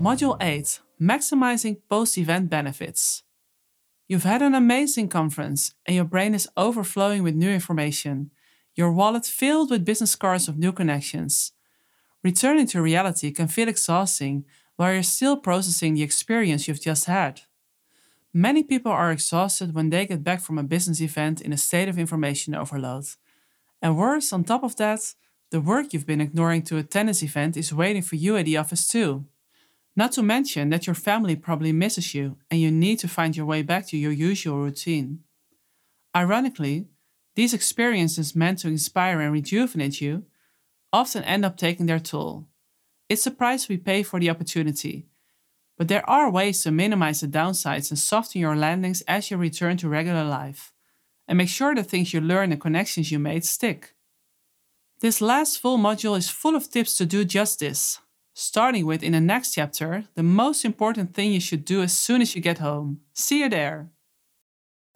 Module 8 Maximizing Post Event Benefits. You've had an amazing conference and your brain is overflowing with new information, your wallet filled with business cards of new connections. Returning to reality can feel exhausting while you're still processing the experience you've just had. Many people are exhausted when they get back from a business event in a state of information overload. And worse, on top of that, the work you've been ignoring to attend this event is waiting for you at the office too. Not to mention that your family probably misses you and you need to find your way back to your usual routine. Ironically, these experiences meant to inspire and rejuvenate you often end up taking their toll. It's the price we pay for the opportunity, but there are ways to minimize the downsides and soften your landings as you return to regular life, and make sure the things you learn and connections you made stick. This last full module is full of tips to do just this, starting with in the next chapter the most important thing you should do as soon as you get home. See you there!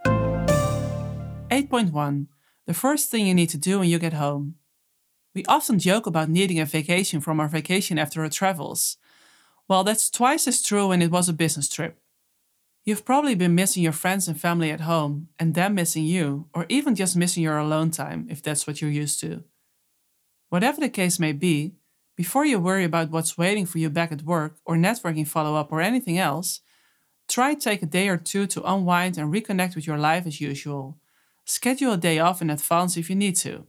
8.1 The first thing you need to do when you get home. We often joke about needing a vacation from our vacation after our travels, well, that's twice as true when it was a business trip. You've probably been missing your friends and family at home, and them missing you, or even just missing your alone time, if that's what you're used to. Whatever the case may be, before you worry about what's waiting for you back at work, or networking follow up, or anything else, try take a day or two to unwind and reconnect with your life as usual. Schedule a day off in advance if you need to.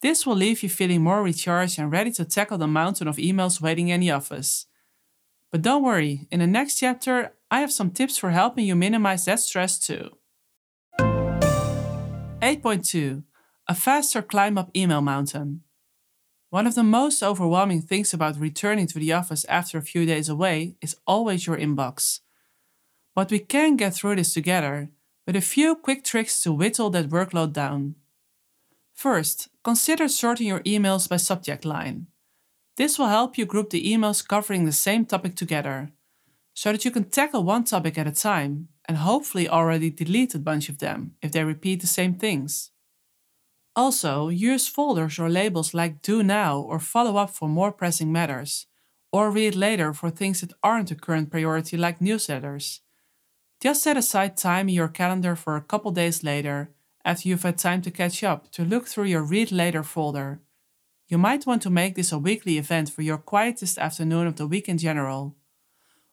This will leave you feeling more recharged and ready to tackle the mountain of emails waiting in the office. But don't worry, in the next chapter, I have some tips for helping you minimize that stress too. 8.2 A faster climb up email mountain. One of the most overwhelming things about returning to the office after a few days away is always your inbox. But we can get through this together with a few quick tricks to whittle that workload down. First, consider sorting your emails by subject line. This will help you group the emails covering the same topic together, so that you can tackle one topic at a time and hopefully already delete a bunch of them if they repeat the same things. Also, use folders or labels like Do Now or Follow Up for more pressing matters, or Read Later for things that aren't a current priority like newsletters. Just set aside time in your calendar for a couple days later after you've had time to catch up to look through your Read Later folder. You might want to make this a weekly event for your quietest afternoon of the week in general.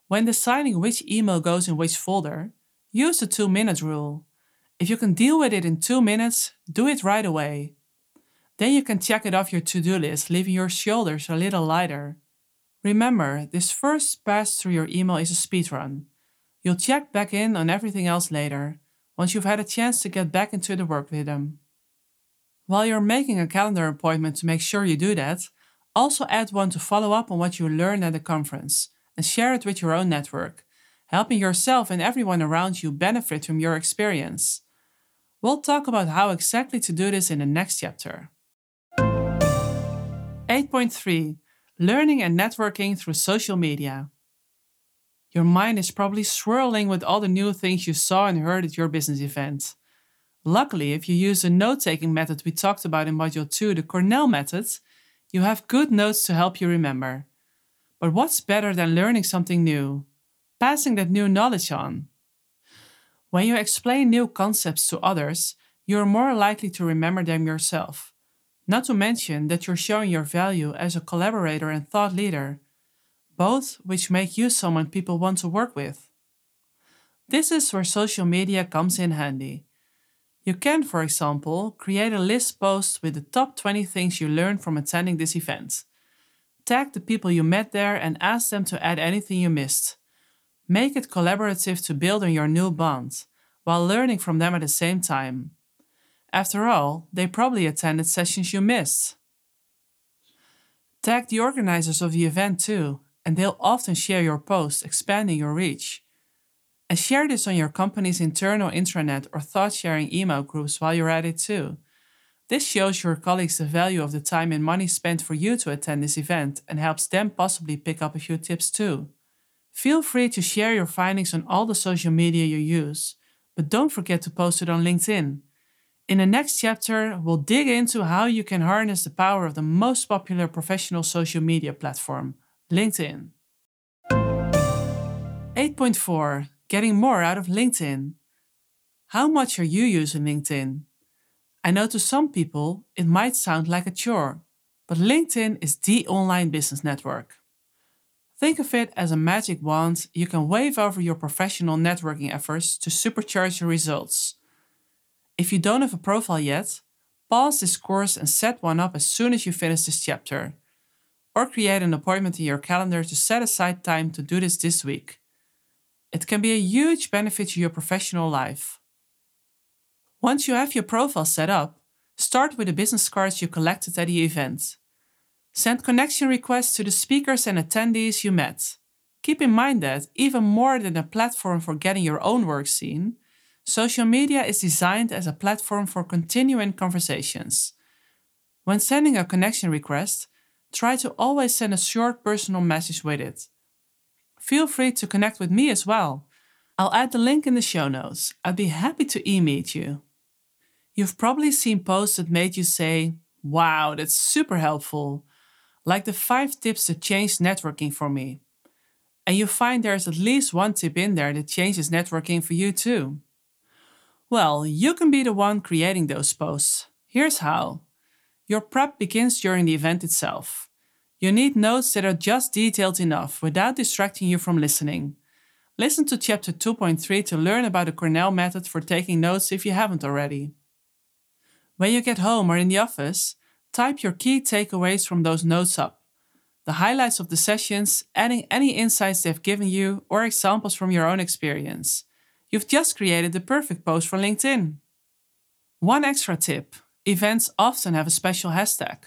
When deciding which email goes in which folder, use the 2 minute rule. If you can deal with it in 2 minutes, do it right away. Then you can check it off your to do list, leaving your shoulders a little lighter. Remember, this first pass through your email is a speed run. You'll check back in on everything else later, once you've had a chance to get back into the work rhythm. While you're making a calendar appointment to make sure you do that, also add one to follow up on what you learned at the conference and share it with your own network, helping yourself and everyone around you benefit from your experience. We'll talk about how exactly to do this in the next chapter. 8.3 Learning and networking through social media. Your mind is probably swirling with all the new things you saw and heard at your business event. Luckily, if you use the note taking method we talked about in Module 2, the Cornell method, you have good notes to help you remember. But what's better than learning something new? Passing that new knowledge on. When you explain new concepts to others, you're more likely to remember them yourself. Not to mention that you're showing your value as a collaborator and thought leader both which make you someone people want to work with. This is where social media comes in handy. You can, for example, create a list post with the top 20 things you learned from attending this event. Tag the people you met there and ask them to add anything you missed. Make it collaborative to build on your new bond, while learning from them at the same time. After all, they probably attended sessions you missed. Tag the organizers of the event too, and they'll often share your posts, expanding your reach. And share this on your company's internal intranet or thought sharing email groups while you're at it too. This shows your colleagues the value of the time and money spent for you to attend this event and helps them possibly pick up a few tips too. Feel free to share your findings on all the social media you use, but don't forget to post it on LinkedIn. In the next chapter, we'll dig into how you can harness the power of the most popular professional social media platform, LinkedIn. 8.4 Getting more out of LinkedIn. How much are you using LinkedIn? I know to some people it might sound like a chore, but LinkedIn is the online business network. Think of it as a magic wand you can wave over your professional networking efforts to supercharge your results. If you don't have a profile yet, pause this course and set one up as soon as you finish this chapter. Or create an appointment in your calendar to set aside time to do this this week. It can be a huge benefit to your professional life. Once you have your profile set up, start with the business cards you collected at the event. Send connection requests to the speakers and attendees you met. Keep in mind that, even more than a platform for getting your own work seen, social media is designed as a platform for continuing conversations. When sending a connection request, try to always send a short personal message with it feel free to connect with me as well. I'll add the link in the show notes. I'd be happy to e meet you. You've probably seen posts that made you say, Wow, that's super helpful, like the five tips that changed networking for me. And you find there's at least one tip in there that changes networking for you too. Well, you can be the one creating those posts. Here's how your prep begins during the event itself. You need notes that are just detailed enough without distracting you from listening. Listen to chapter 2.3 to learn about the Cornell method for taking notes if you haven't already. When you get home or in the office, type your key takeaways from those notes up. The highlights of the sessions, adding any insights they've given you, or examples from your own experience. You've just created the perfect post for LinkedIn. One extra tip events often have a special hashtag.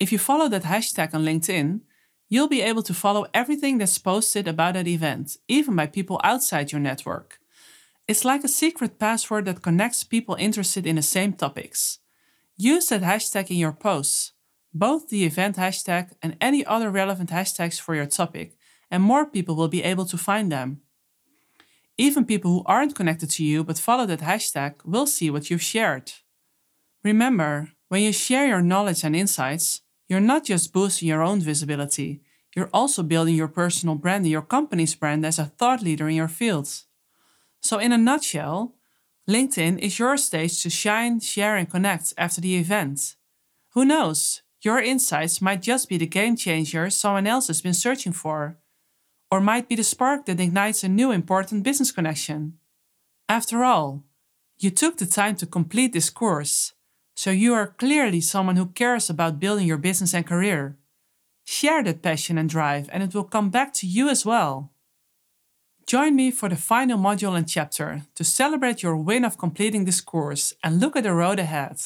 If you follow that hashtag on LinkedIn, you'll be able to follow everything that's posted about that event, even by people outside your network. It's like a secret password that connects people interested in the same topics. Use that hashtag in your posts, both the event hashtag and any other relevant hashtags for your topic, and more people will be able to find them. Even people who aren't connected to you but follow that hashtag will see what you've shared. Remember, when you share your knowledge and insights, you're not just boosting your own visibility, you're also building your personal brand and your company's brand as a thought leader in your field. So, in a nutshell, LinkedIn is your stage to shine, share, and connect after the event. Who knows? Your insights might just be the game changer someone else has been searching for, or might be the spark that ignites a new important business connection. After all, you took the time to complete this course, so you are clearly someone who cares about building your business and career. Share that passion and drive, and it will come back to you as well. Join me for the final module and chapter to celebrate your win of completing this course and look at the road ahead.